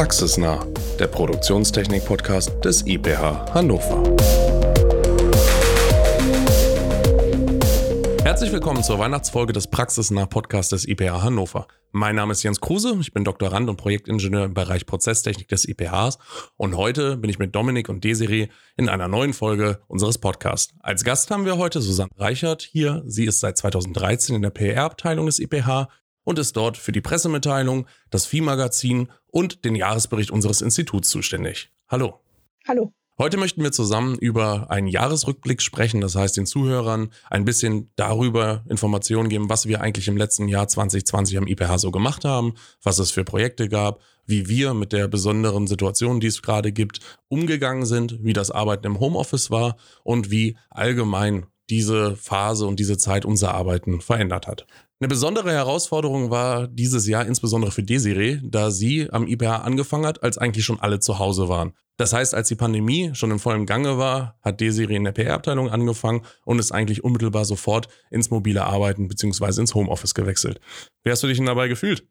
Praxisnah, der Produktionstechnik-Podcast des IPH Hannover. Herzlich willkommen zur Weihnachtsfolge des Praxisnah Podcasts des IPH Hannover. Mein Name ist Jens Kruse, ich bin Doktorand und Projektingenieur im Bereich Prozesstechnik des IPHs und heute bin ich mit Dominik und Desiree in einer neuen Folge unseres Podcasts. Als Gast haben wir heute Susanne Reichert hier. Sie ist seit 2013 in der PR-Abteilung des IPH und ist dort für die Pressemitteilung, das Viehmagazin und den Jahresbericht unseres Instituts zuständig. Hallo. Hallo. Heute möchten wir zusammen über einen Jahresrückblick sprechen, das heißt den Zuhörern ein bisschen darüber Informationen geben, was wir eigentlich im letzten Jahr 2020 am IPH so gemacht haben, was es für Projekte gab, wie wir mit der besonderen Situation, die es gerade gibt, umgegangen sind, wie das Arbeiten im Homeoffice war und wie allgemein diese Phase und diese Zeit unser Arbeiten verändert hat. Eine besondere Herausforderung war dieses Jahr insbesondere für Desiree, da sie am IPH angefangen hat, als eigentlich schon alle zu Hause waren. Das heißt, als die Pandemie schon im vollen Gange war, hat Desiree in der PR-Abteilung angefangen und ist eigentlich unmittelbar sofort ins mobile Arbeiten bzw. ins Homeoffice gewechselt. Wie hast du dich denn dabei gefühlt?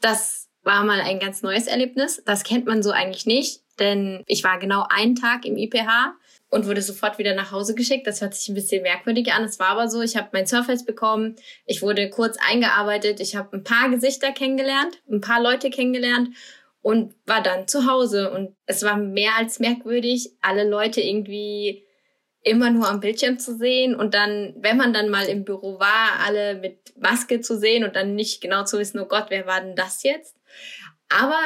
Das war mal ein ganz neues Erlebnis. Das kennt man so eigentlich nicht, denn ich war genau einen Tag im IPH und wurde sofort wieder nach Hause geschickt. Das hört sich ein bisschen merkwürdig an. Es war aber so, ich habe mein Surface bekommen, ich wurde kurz eingearbeitet, ich habe ein paar Gesichter kennengelernt, ein paar Leute kennengelernt und war dann zu Hause. Und es war mehr als merkwürdig, alle Leute irgendwie immer nur am Bildschirm zu sehen und dann, wenn man dann mal im Büro war, alle mit Maske zu sehen und dann nicht genau zu wissen, oh Gott, wer war denn das jetzt? Aber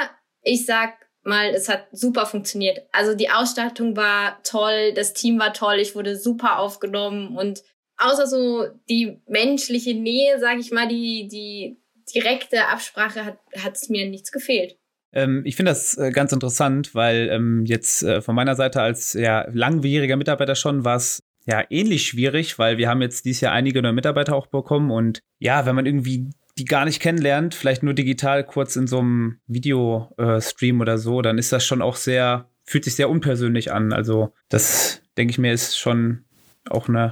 ich sag, mal, es hat super funktioniert. Also die Ausstattung war toll, das Team war toll, ich wurde super aufgenommen und außer so die menschliche Nähe, sage ich mal, die, die direkte Absprache hat es mir nichts gefehlt. Ähm, ich finde das äh, ganz interessant, weil ähm, jetzt äh, von meiner Seite als ja, langwieriger Mitarbeiter schon war es ja ähnlich schwierig, weil wir haben jetzt dieses Jahr einige neue Mitarbeiter auch bekommen und ja, wenn man irgendwie die gar nicht kennenlernt, vielleicht nur digital kurz in so einem Videostream äh, oder so, dann ist das schon auch sehr, fühlt sich sehr unpersönlich an. Also das, denke ich mir, ist schon auch eine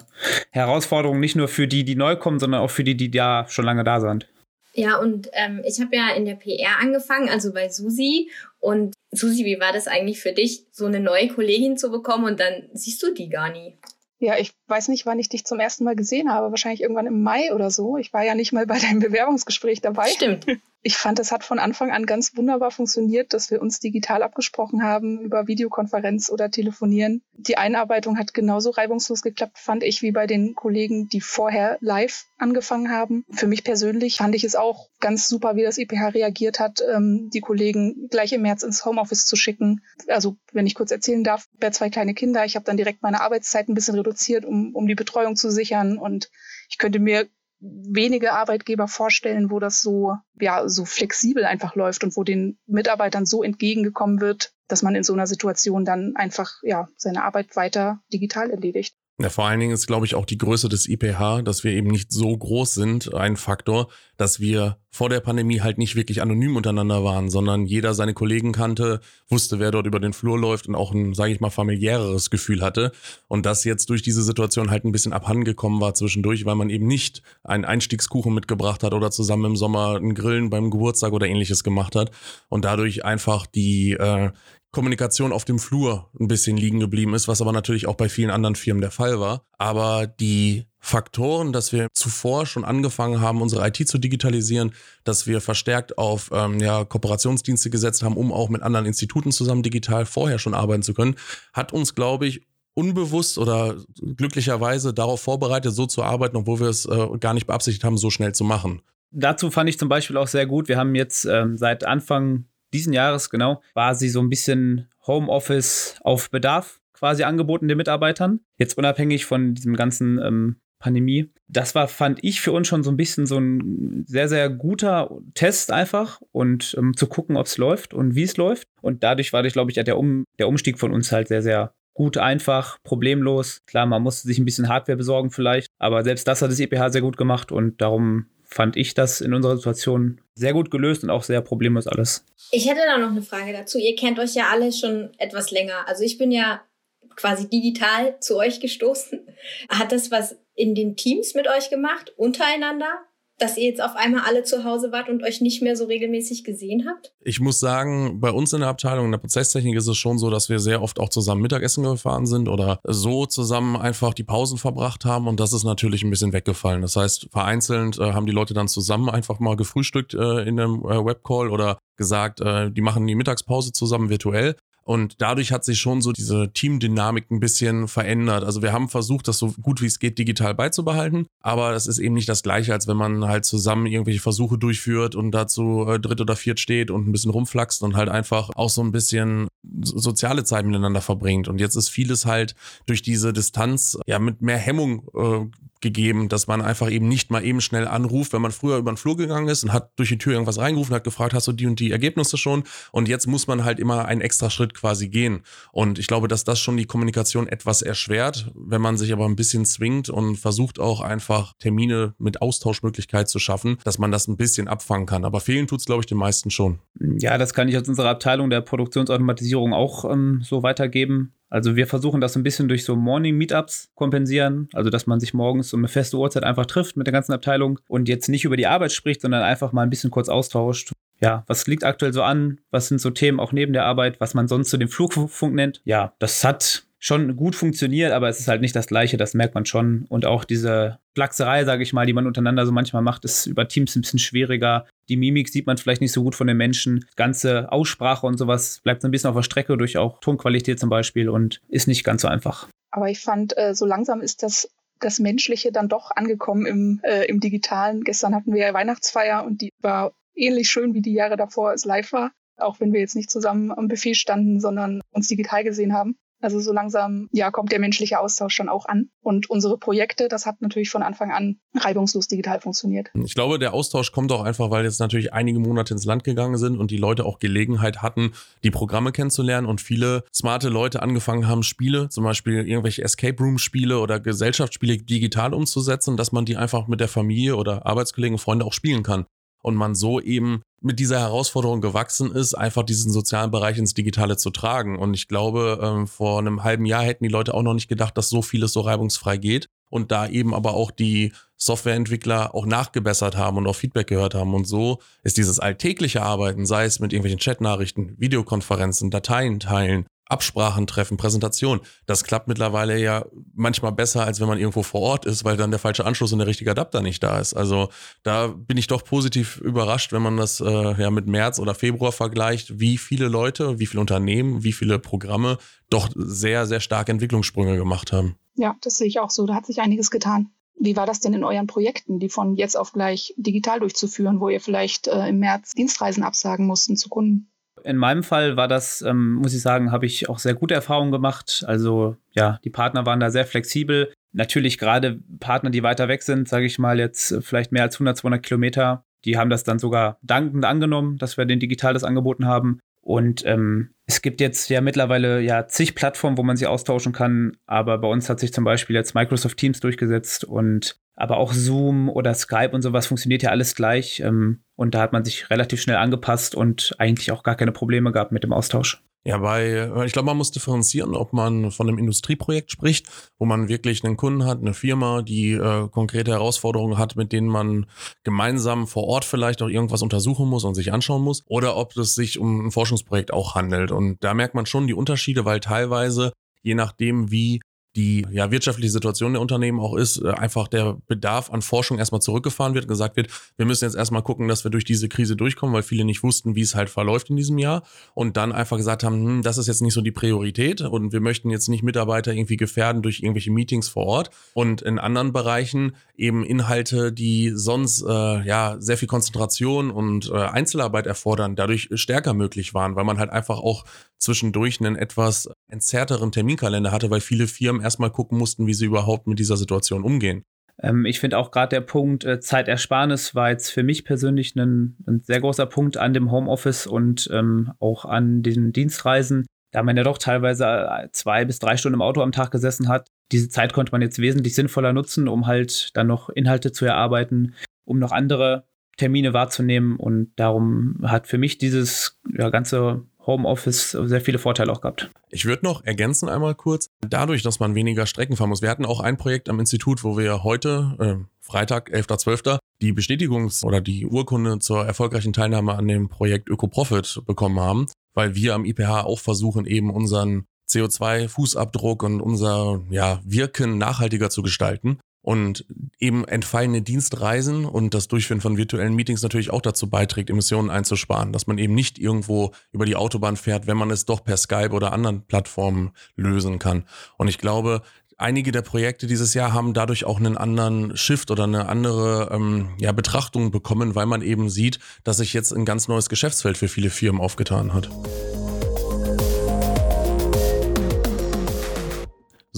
Herausforderung, nicht nur für die, die neu kommen, sondern auch für die, die da schon lange da sind. Ja, und ähm, ich habe ja in der PR angefangen, also bei Susi. Und Susi, wie war das eigentlich für dich, so eine neue Kollegin zu bekommen und dann siehst du die gar nie? Ja, ich weiß nicht, wann ich dich zum ersten Mal gesehen habe. Wahrscheinlich irgendwann im Mai oder so. Ich war ja nicht mal bei deinem Bewerbungsgespräch dabei. Stimmt. Ich fand, es hat von Anfang an ganz wunderbar funktioniert, dass wir uns digital abgesprochen haben über Videokonferenz oder Telefonieren. Die Einarbeitung hat genauso reibungslos geklappt, fand ich, wie bei den Kollegen, die vorher live angefangen haben. Für mich persönlich fand ich es auch ganz super, wie das IPH reagiert hat, ähm, die Kollegen gleich im März ins Homeoffice zu schicken. Also, wenn ich kurz erzählen darf, wer zwei kleine Kinder. Ich habe dann direkt meine Arbeitszeit ein bisschen reduziert, um, um die Betreuung zu sichern. Und ich könnte mir wenige Arbeitgeber vorstellen, wo das so, ja, so flexibel einfach läuft und wo den Mitarbeitern so entgegengekommen wird, dass man in so einer Situation dann einfach, ja, seine Arbeit weiter digital erledigt. Ja, vor allen Dingen ist, glaube ich, auch die Größe des IPH, dass wir eben nicht so groß sind, ein Faktor, dass wir vor der Pandemie halt nicht wirklich anonym untereinander waren, sondern jeder seine Kollegen kannte, wusste, wer dort über den Flur läuft und auch ein, sage ich mal, familiäreres Gefühl hatte. Und das jetzt durch diese Situation halt ein bisschen abhandengekommen war zwischendurch, weil man eben nicht einen Einstiegskuchen mitgebracht hat oder zusammen im Sommer ein Grillen beim Geburtstag oder ähnliches gemacht hat und dadurch einfach die, äh, Kommunikation auf dem Flur ein bisschen liegen geblieben ist, was aber natürlich auch bei vielen anderen Firmen der Fall war. Aber die Faktoren, dass wir zuvor schon angefangen haben, unsere IT zu digitalisieren, dass wir verstärkt auf ähm, ja, Kooperationsdienste gesetzt haben, um auch mit anderen Instituten zusammen digital vorher schon arbeiten zu können, hat uns, glaube ich, unbewusst oder glücklicherweise darauf vorbereitet, so zu arbeiten, obwohl wir es äh, gar nicht beabsichtigt haben, so schnell zu machen. Dazu fand ich zum Beispiel auch sehr gut, wir haben jetzt ähm, seit Anfang diesen Jahres, genau, sie so ein bisschen Homeoffice auf Bedarf quasi angeboten den Mitarbeitern. Jetzt unabhängig von diesem ganzen ähm, Pandemie. Das war, fand ich, für uns schon so ein bisschen so ein sehr, sehr guter Test einfach und ähm, zu gucken, ob es läuft und wie es läuft. Und dadurch war, glaube ich, der, um, der Umstieg von uns halt sehr, sehr gut, einfach, problemlos. Klar, man musste sich ein bisschen Hardware besorgen vielleicht, aber selbst das hat das EPH sehr gut gemacht und darum fand ich das in unserer Situation sehr gut gelöst und auch sehr problemlos alles. Ich hätte da noch eine Frage dazu. Ihr kennt euch ja alle schon etwas länger. Also ich bin ja quasi digital zu euch gestoßen. Hat das was in den Teams mit euch gemacht, untereinander? dass ihr jetzt auf einmal alle zu Hause wart und euch nicht mehr so regelmäßig gesehen habt? Ich muss sagen, bei uns in der Abteilung, in der Prozesstechnik ist es schon so, dass wir sehr oft auch zusammen Mittagessen gefahren sind oder so zusammen einfach die Pausen verbracht haben und das ist natürlich ein bisschen weggefallen. Das heißt, vereinzelt äh, haben die Leute dann zusammen einfach mal gefrühstückt äh, in einem äh, Webcall oder gesagt, äh, die machen die Mittagspause zusammen virtuell. Und dadurch hat sich schon so diese Teamdynamik ein bisschen verändert. Also wir haben versucht, das so gut wie es geht digital beizubehalten, aber das ist eben nicht das gleiche, als wenn man halt zusammen irgendwelche Versuche durchführt und dazu äh, dritt oder viert steht und ein bisschen rumflaxt und halt einfach auch so ein bisschen soziale Zeit miteinander verbringt. Und jetzt ist vieles halt durch diese Distanz ja mit mehr Hemmung äh, gegeben, dass man einfach eben nicht mal eben schnell anruft, wenn man früher über den Flur gegangen ist und hat durch die Tür irgendwas reingerufen, hat gefragt, hast du die und die Ergebnisse schon? Und jetzt muss man halt immer einen extra Schritt quasi gehen. Und ich glaube, dass das schon die Kommunikation etwas erschwert, wenn man sich aber ein bisschen zwingt und versucht auch einfach Termine mit Austauschmöglichkeit zu schaffen, dass man das ein bisschen abfangen kann. Aber fehlen tut es, glaube ich, den meisten schon. Ja, das kann ich aus unserer Abteilung der Produktionsautomatisierung auch ähm, so weitergeben. Also wir versuchen das ein bisschen durch so Morning-Meetups kompensieren, also dass man sich morgens um eine feste Uhrzeit einfach trifft mit der ganzen Abteilung und jetzt nicht über die Arbeit spricht, sondern einfach mal ein bisschen kurz austauscht. Ja, was liegt aktuell so an? Was sind so Themen auch neben der Arbeit, was man sonst so den Flugfunk nennt? Ja, das hat schon gut funktioniert, aber es ist halt nicht das Gleiche, das merkt man schon. Und auch diese Flachserei, sage ich mal, die man untereinander so manchmal macht, ist über Teams ein bisschen schwieriger. Die Mimik sieht man vielleicht nicht so gut von den Menschen. Ganze Aussprache und sowas bleibt so ein bisschen auf der Strecke durch auch Tonqualität zum Beispiel und ist nicht ganz so einfach. Aber ich fand, äh, so langsam ist das das Menschliche dann doch angekommen im, äh, im Digitalen. Gestern hatten wir ja Weihnachtsfeier und die war ähnlich schön wie die Jahre davor es live war. Auch wenn wir jetzt nicht zusammen am Buffet standen, sondern uns digital gesehen haben. Also so langsam, ja, kommt der menschliche Austausch dann auch an. Und unsere Projekte, das hat natürlich von Anfang an reibungslos digital funktioniert. Ich glaube, der Austausch kommt auch einfach, weil jetzt natürlich einige Monate ins Land gegangen sind und die Leute auch Gelegenheit hatten, die Programme kennenzulernen und viele smarte Leute angefangen haben, Spiele, zum Beispiel irgendwelche Escape Room Spiele oder Gesellschaftsspiele digital umzusetzen, dass man die einfach mit der Familie oder Arbeitskollegen und Freunde auch spielen kann und man so eben mit dieser Herausforderung gewachsen ist, einfach diesen sozialen Bereich ins Digitale zu tragen. Und ich glaube, ähm, vor einem halben Jahr hätten die Leute auch noch nicht gedacht, dass so vieles so reibungsfrei geht. Und da eben aber auch die Softwareentwickler auch nachgebessert haben und auch Feedback gehört haben. Und so ist dieses alltägliche Arbeiten, sei es mit irgendwelchen Chatnachrichten, Videokonferenzen, Dateien teilen, Absprachen treffen, Präsentation. Das klappt mittlerweile ja manchmal besser, als wenn man irgendwo vor Ort ist, weil dann der falsche Anschluss und der richtige Adapter nicht da ist. Also da bin ich doch positiv überrascht, wenn man das äh, ja mit März oder Februar vergleicht, wie viele Leute, wie viele Unternehmen, wie viele Programme doch sehr, sehr starke Entwicklungssprünge gemacht haben. Ja, das sehe ich auch so. Da hat sich einiges getan. Wie war das denn in euren Projekten, die von jetzt auf gleich digital durchzuführen, wo ihr vielleicht äh, im März Dienstreisen absagen mussten zu Kunden? In meinem Fall war das, ähm, muss ich sagen, habe ich auch sehr gute Erfahrungen gemacht. Also ja, die Partner waren da sehr flexibel. Natürlich gerade Partner, die weiter weg sind, sage ich mal jetzt vielleicht mehr als 100, 200 Kilometer, die haben das dann sogar dankend angenommen, dass wir den digitales angeboten haben. Und ähm, es gibt jetzt ja mittlerweile ja zig Plattformen, wo man sich austauschen kann, aber bei uns hat sich zum Beispiel jetzt Microsoft Teams durchgesetzt und aber auch Zoom oder Skype und sowas funktioniert ja alles gleich. Ähm, und da hat man sich relativ schnell angepasst und eigentlich auch gar keine Probleme gehabt mit dem Austausch. Ja, bei, äh, ich glaube, man muss differenzieren, ob man von einem Industrieprojekt spricht, wo man wirklich einen Kunden hat, eine Firma, die äh, konkrete Herausforderungen hat, mit denen man gemeinsam vor Ort vielleicht auch irgendwas untersuchen muss und sich anschauen muss, oder ob es sich um ein Forschungsprojekt auch handelt. Und da merkt man schon die Unterschiede, weil teilweise je nachdem, wie die ja, wirtschaftliche Situation der Unternehmen auch ist, äh, einfach der Bedarf an Forschung erstmal zurückgefahren wird, gesagt wird, wir müssen jetzt erstmal gucken, dass wir durch diese Krise durchkommen, weil viele nicht wussten, wie es halt verläuft in diesem Jahr. Und dann einfach gesagt haben, hm, das ist jetzt nicht so die Priorität und wir möchten jetzt nicht Mitarbeiter irgendwie gefährden durch irgendwelche Meetings vor Ort. Und in anderen Bereichen eben Inhalte, die sonst äh, ja sehr viel Konzentration und äh, Einzelarbeit erfordern, dadurch stärker möglich waren, weil man halt einfach auch zwischendurch einen etwas entzerrteren Terminkalender hatte, weil viele Firmen erstmal gucken mussten, wie sie überhaupt mit dieser Situation umgehen. Ähm, ich finde auch gerade der Punkt äh, Zeitersparnis war jetzt für mich persönlich ein, ein, sehr großer Punkt an dem Homeoffice und ähm, auch an den Dienstreisen, da man ja doch teilweise äh, zwei bis drei Stunden im Auto am Tag gesessen hat. Diese Zeit konnte man jetzt wesentlich sinnvoller nutzen, um halt dann noch Inhalte zu erarbeiten, um noch andere Termine wahrzunehmen. Und darum hat für mich dieses ja, ganze Homeoffice sehr viele Vorteile auch gehabt. Ich würde noch ergänzen einmal kurz, dadurch, dass man weniger Strecken fahren muss. Wir hatten auch ein Projekt am Institut, wo wir heute, äh, Freitag, 11.12., die Bestätigungs- oder die Urkunde zur erfolgreichen Teilnahme an dem Projekt ÖkoProfit bekommen haben, weil wir am IPH auch versuchen, eben unseren CO2-Fußabdruck und unser ja, Wirken nachhaltiger zu gestalten. Und eben entfallene Dienstreisen und das Durchführen von virtuellen Meetings natürlich auch dazu beiträgt, Emissionen einzusparen, dass man eben nicht irgendwo über die Autobahn fährt, wenn man es doch per Skype oder anderen Plattformen lösen kann. Und ich glaube, einige der Projekte dieses Jahr haben dadurch auch einen anderen Shift oder eine andere ähm, ja, Betrachtung bekommen, weil man eben sieht, dass sich jetzt ein ganz neues Geschäftsfeld für viele Firmen aufgetan hat.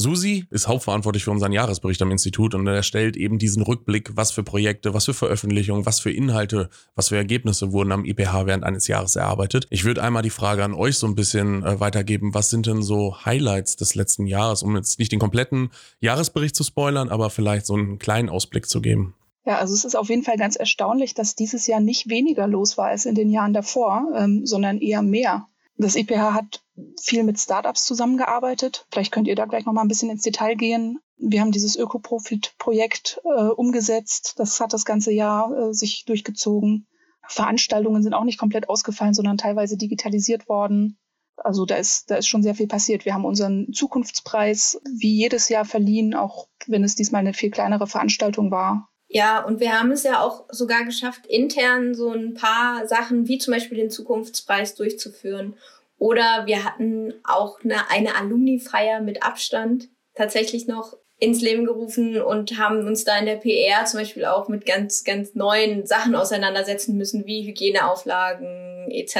Susi ist hauptverantwortlich für unseren Jahresbericht am Institut und er stellt eben diesen Rückblick, was für Projekte, was für Veröffentlichungen, was für Inhalte, was für Ergebnisse wurden am IPH während eines Jahres erarbeitet. Ich würde einmal die Frage an euch so ein bisschen äh, weitergeben, was sind denn so Highlights des letzten Jahres, um jetzt nicht den kompletten Jahresbericht zu spoilern, aber vielleicht so einen kleinen Ausblick zu geben. Ja, also es ist auf jeden Fall ganz erstaunlich, dass dieses Jahr nicht weniger los war als in den Jahren davor, ähm, sondern eher mehr. Das IPH hat viel mit Startups zusammengearbeitet. Vielleicht könnt ihr da gleich noch mal ein bisschen ins Detail gehen. Wir haben dieses Ökoprofit-Projekt äh, umgesetzt. Das hat das ganze Jahr äh, sich durchgezogen. Veranstaltungen sind auch nicht komplett ausgefallen, sondern teilweise digitalisiert worden. Also da ist, da ist schon sehr viel passiert. Wir haben unseren Zukunftspreis wie jedes Jahr verliehen, auch wenn es diesmal eine viel kleinere Veranstaltung war. Ja, und wir haben es ja auch sogar geschafft, intern so ein paar Sachen wie zum Beispiel den Zukunftspreis durchzuführen. Oder wir hatten auch eine, eine Alumni-Feier mit Abstand tatsächlich noch ins Leben gerufen und haben uns da in der PR zum Beispiel auch mit ganz, ganz neuen Sachen auseinandersetzen müssen, wie Hygieneauflagen etc.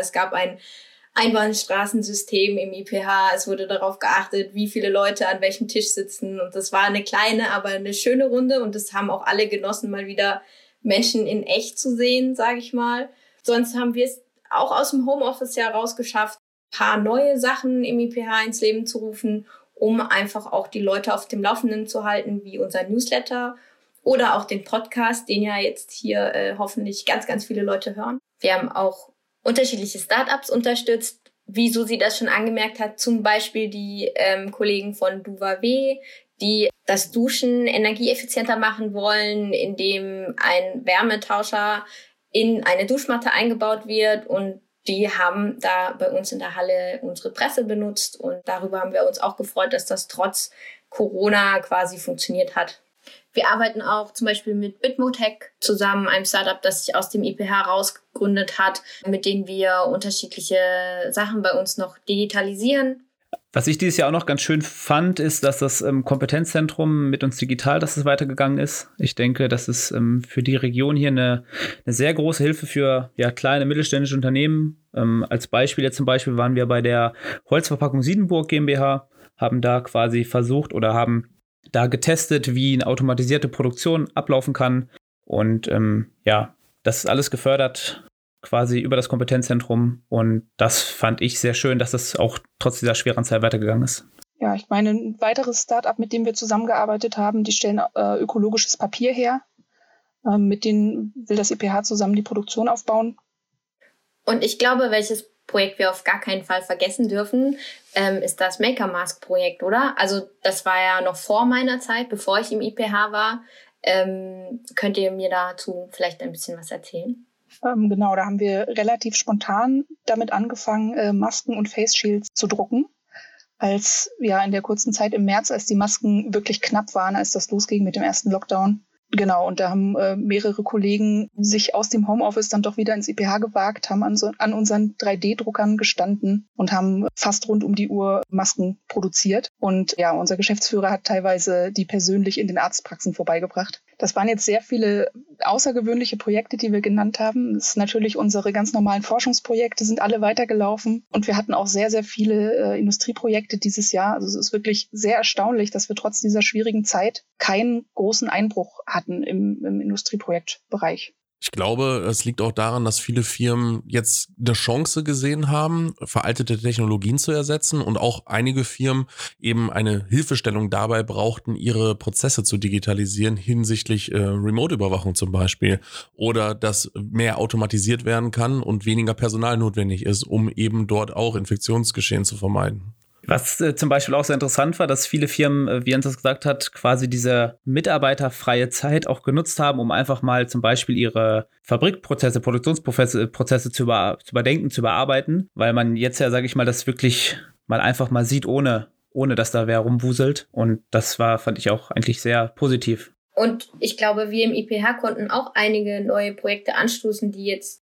Es gab ein Einbahnstraßensystem im IPH. Es wurde darauf geachtet, wie viele Leute an welchem Tisch sitzen. Und das war eine kleine, aber eine schöne Runde. Und das haben auch alle genossen, mal wieder Menschen in echt zu sehen, sage ich mal. Sonst haben wir es auch aus dem Homeoffice ja rausgeschafft, paar neue Sachen im IPH ins Leben zu rufen, um einfach auch die Leute auf dem Laufenden zu halten, wie unser Newsletter oder auch den Podcast, den ja jetzt hier äh, hoffentlich ganz, ganz viele Leute hören. Wir haben auch unterschiedliche Startups unterstützt, wie Susi das schon angemerkt hat, zum Beispiel die ähm, Kollegen von Duva-W, die das Duschen energieeffizienter machen wollen, indem ein Wärmetauscher in eine Duschmatte eingebaut wird. Und die haben da bei uns in der Halle unsere Presse benutzt. Und darüber haben wir uns auch gefreut, dass das trotz Corona quasi funktioniert hat. Wir arbeiten auch zum Beispiel mit Bitmotech zusammen, einem Startup, das sich aus dem IPH rausgegründet hat, mit denen wir unterschiedliche Sachen bei uns noch digitalisieren. Was ich dieses Jahr auch noch ganz schön fand, ist, dass das ähm, Kompetenzzentrum mit uns digital, dass es weitergegangen ist. Ich denke, das ist ähm, für die Region hier eine, eine sehr große Hilfe für ja, kleine mittelständische Unternehmen. Ähm, als Beispiel jetzt zum Beispiel waren wir bei der Holzverpackung Siedenburg GmbH, haben da quasi versucht oder haben da getestet, wie eine automatisierte Produktion ablaufen kann. Und ähm, ja, das ist alles gefördert quasi über das Kompetenzzentrum. Und das fand ich sehr schön, dass das auch trotz dieser schweren Zeit weitergegangen ist. Ja, ich meine, ein weiteres Startup, mit dem wir zusammengearbeitet haben, die stellen äh, ökologisches Papier her. Ähm, mit denen will das EPH zusammen die Produktion aufbauen. Und ich glaube, welches Projekt wir auf gar keinen Fall vergessen dürfen, ähm, ist das Maker Mask Projekt, oder? Also das war ja noch vor meiner Zeit, bevor ich im IPH war. Ähm, könnt ihr mir dazu vielleicht ein bisschen was erzählen? Ähm, genau, da haben wir relativ spontan damit angefangen, äh, Masken und Face Shields zu drucken. Als ja in der kurzen Zeit im März, als die Masken wirklich knapp waren, als das losging mit dem ersten Lockdown, Genau, und da haben äh, mehrere Kollegen sich aus dem Homeoffice dann doch wieder ins IPH gewagt, haben an, so, an unseren 3D-Druckern gestanden und haben fast rund um die Uhr Masken produziert. Und ja, unser Geschäftsführer hat teilweise die persönlich in den Arztpraxen vorbeigebracht. Das waren jetzt sehr viele außergewöhnliche Projekte, die wir genannt haben. Das ist natürlich unsere ganz normalen Forschungsprojekte sind alle weitergelaufen und wir hatten auch sehr, sehr viele äh, Industrieprojekte dieses Jahr. Also es ist wirklich sehr erstaunlich, dass wir trotz dieser schwierigen Zeit keinen großen Einbruch hatten im, im Industrieprojektbereich. Ich glaube, es liegt auch daran, dass viele Firmen jetzt eine Chance gesehen haben, veraltete Technologien zu ersetzen und auch einige Firmen eben eine Hilfestellung dabei brauchten, ihre Prozesse zu digitalisieren hinsichtlich äh, Remote-Überwachung zum Beispiel oder dass mehr automatisiert werden kann und weniger Personal notwendig ist, um eben dort auch Infektionsgeschehen zu vermeiden. Was äh, zum Beispiel auch sehr interessant war, dass viele Firmen, äh, wie Jens das gesagt hat, quasi diese mitarbeiterfreie Zeit auch genutzt haben, um einfach mal zum Beispiel ihre Fabrikprozesse, Produktionsprozesse Prozesse zu, über, zu überdenken, zu überarbeiten, weil man jetzt ja, sage ich mal, das wirklich mal einfach mal sieht, ohne, ohne dass da wer rumwuselt. Und das war, fand ich auch eigentlich sehr positiv. Und ich glaube, wir im IPH konnten auch einige neue Projekte anstoßen, die jetzt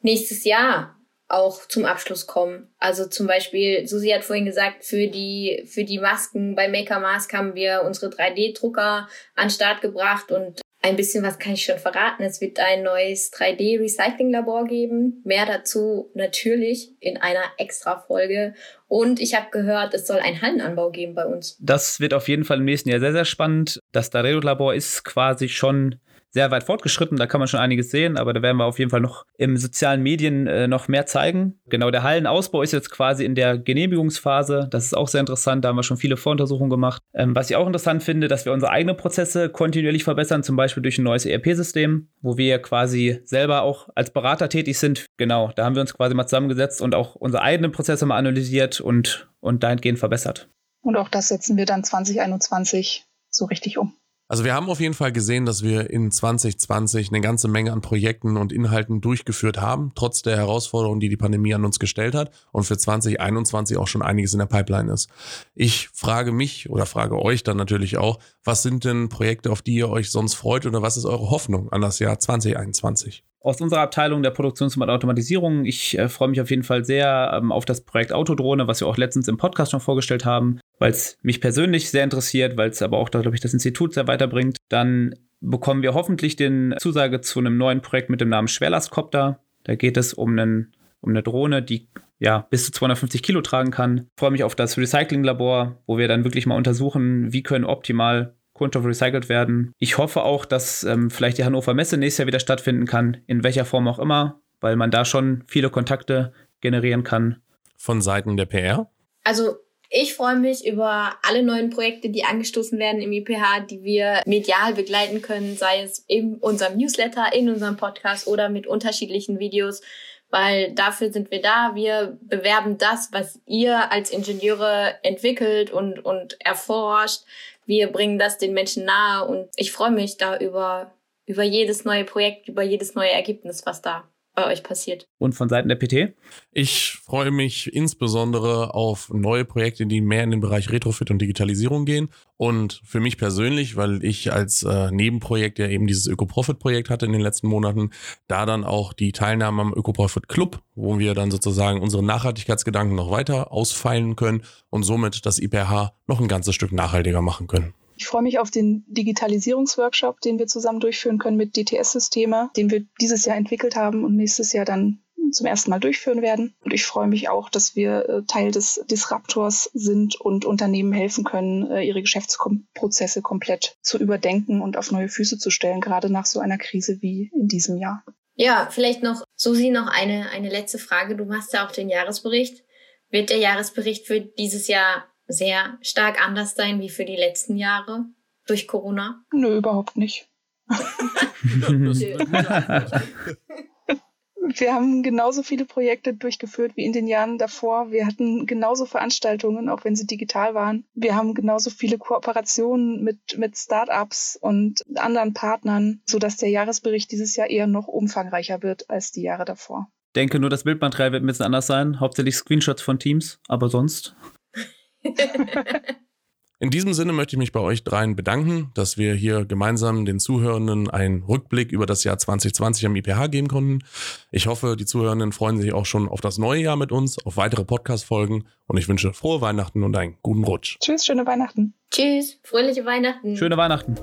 nächstes Jahr auch zum Abschluss kommen. Also zum Beispiel, Susi hat vorhin gesagt, für die, für die Masken bei Maker Mask haben wir unsere 3D-Drucker an Start gebracht und ein bisschen was kann ich schon verraten. Es wird ein neues 3D-Recycling-Labor geben. Mehr dazu natürlich in einer Extra-Folge. Und ich habe gehört, es soll einen Hallenanbau geben bei uns. Das wird auf jeden Fall im nächsten Jahr sehr, sehr spannend. Das Daredo-Labor ist quasi schon sehr weit fortgeschritten, da kann man schon einiges sehen, aber da werden wir auf jeden Fall noch im sozialen Medien äh, noch mehr zeigen. Genau, der Hallenausbau ist jetzt quasi in der Genehmigungsphase. Das ist auch sehr interessant, da haben wir schon viele Voruntersuchungen gemacht. Ähm, was ich auch interessant finde, dass wir unsere eigenen Prozesse kontinuierlich verbessern, zum Beispiel durch ein neues ERP-System, wo wir quasi selber auch als Berater tätig sind. Genau, da haben wir uns quasi mal zusammengesetzt und auch unsere eigenen Prozesse mal analysiert und, und dahingehend verbessert. Und auch das setzen wir dann 2021 so richtig um. Also wir haben auf jeden Fall gesehen, dass wir in 2020 eine ganze Menge an Projekten und Inhalten durchgeführt haben, trotz der Herausforderungen, die die Pandemie an uns gestellt hat und für 2021 auch schon einiges in der Pipeline ist. Ich frage mich oder frage euch dann natürlich auch, was sind denn Projekte, auf die ihr euch sonst freut oder was ist eure Hoffnung an das Jahr 2021? Aus unserer Abteilung der Produktions- und Automatisierung. Ich äh, freue mich auf jeden Fall sehr ähm, auf das Projekt Autodrohne, was wir auch letztens im Podcast schon vorgestellt haben, weil es mich persönlich sehr interessiert, weil es aber auch, glaube ich, das Institut sehr weiterbringt. Dann bekommen wir hoffentlich den Zusage zu einem neuen Projekt mit dem Namen Schwerlastkopter. Da geht es um, einen, um eine Drohne, die ja, bis zu 250 Kilo tragen kann. Ich freue mich auf das Recycling-Labor, wo wir dann wirklich mal untersuchen, wie können optimal Kunststoff recycelt werden. Ich hoffe auch, dass ähm, vielleicht die Hannover Messe nächstes Jahr wieder stattfinden kann, in welcher Form auch immer, weil man da schon viele Kontakte generieren kann. Von Seiten der PR? Also ich freue mich über alle neuen Projekte, die angestoßen werden im IPH, die wir medial begleiten können, sei es in unserem Newsletter, in unserem Podcast oder mit unterschiedlichen Videos, weil dafür sind wir da. Wir bewerben das, was ihr als Ingenieure entwickelt und, und erforscht wir bringen das den Menschen nahe und ich freue mich da über, über jedes neue Projekt, über jedes neue Ergebnis, was da bei euch passiert. Und von Seiten der PT? Ich freue mich insbesondere auf neue Projekte, die mehr in den Bereich Retrofit und Digitalisierung gehen. Und für mich persönlich, weil ich als äh, Nebenprojekt ja eben dieses Öko-Profit-Projekt hatte in den letzten Monaten, da dann auch die Teilnahme am Öko-Profit Club, wo wir dann sozusagen unsere Nachhaltigkeitsgedanken noch weiter ausfeilen können und somit das IPH noch ein ganzes Stück nachhaltiger machen können. Ich freue mich auf den Digitalisierungsworkshop, den wir zusammen durchführen können mit DTS-Systeme, den wir dieses Jahr entwickelt haben und nächstes Jahr dann zum ersten Mal durchführen werden. Und ich freue mich auch, dass wir äh, Teil des Disruptors sind und Unternehmen helfen können, äh, ihre Geschäftsprozesse komplett zu überdenken und auf neue Füße zu stellen, gerade nach so einer Krise wie in diesem Jahr. Ja, vielleicht noch, Susi, noch eine, eine letzte Frage. Du machst ja auch den Jahresbericht. Wird der Jahresbericht für dieses Jahr sehr stark anders sein wie für die letzten Jahre durch Corona? Nö, überhaupt nicht. wir haben genauso viele Projekte durchgeführt wie in den Jahren davor. Wir hatten genauso Veranstaltungen, auch wenn sie digital waren. Wir haben genauso viele Kooperationen mit, mit Startups und anderen Partnern, sodass der Jahresbericht dieses Jahr eher noch umfangreicher wird als die Jahre davor. Ich denke nur, das Bildmaterial wird ein bisschen anders sein. Hauptsächlich Screenshots von Teams, aber sonst. In diesem Sinne möchte ich mich bei euch dreien bedanken, dass wir hier gemeinsam den Zuhörenden einen Rückblick über das Jahr 2020 am IPH geben konnten. Ich hoffe, die Zuhörenden freuen sich auch schon auf das neue Jahr mit uns, auf weitere Podcast-Folgen und ich wünsche frohe Weihnachten und einen guten Rutsch. Tschüss, schöne Weihnachten. Tschüss, fröhliche Weihnachten. Schöne Weihnachten.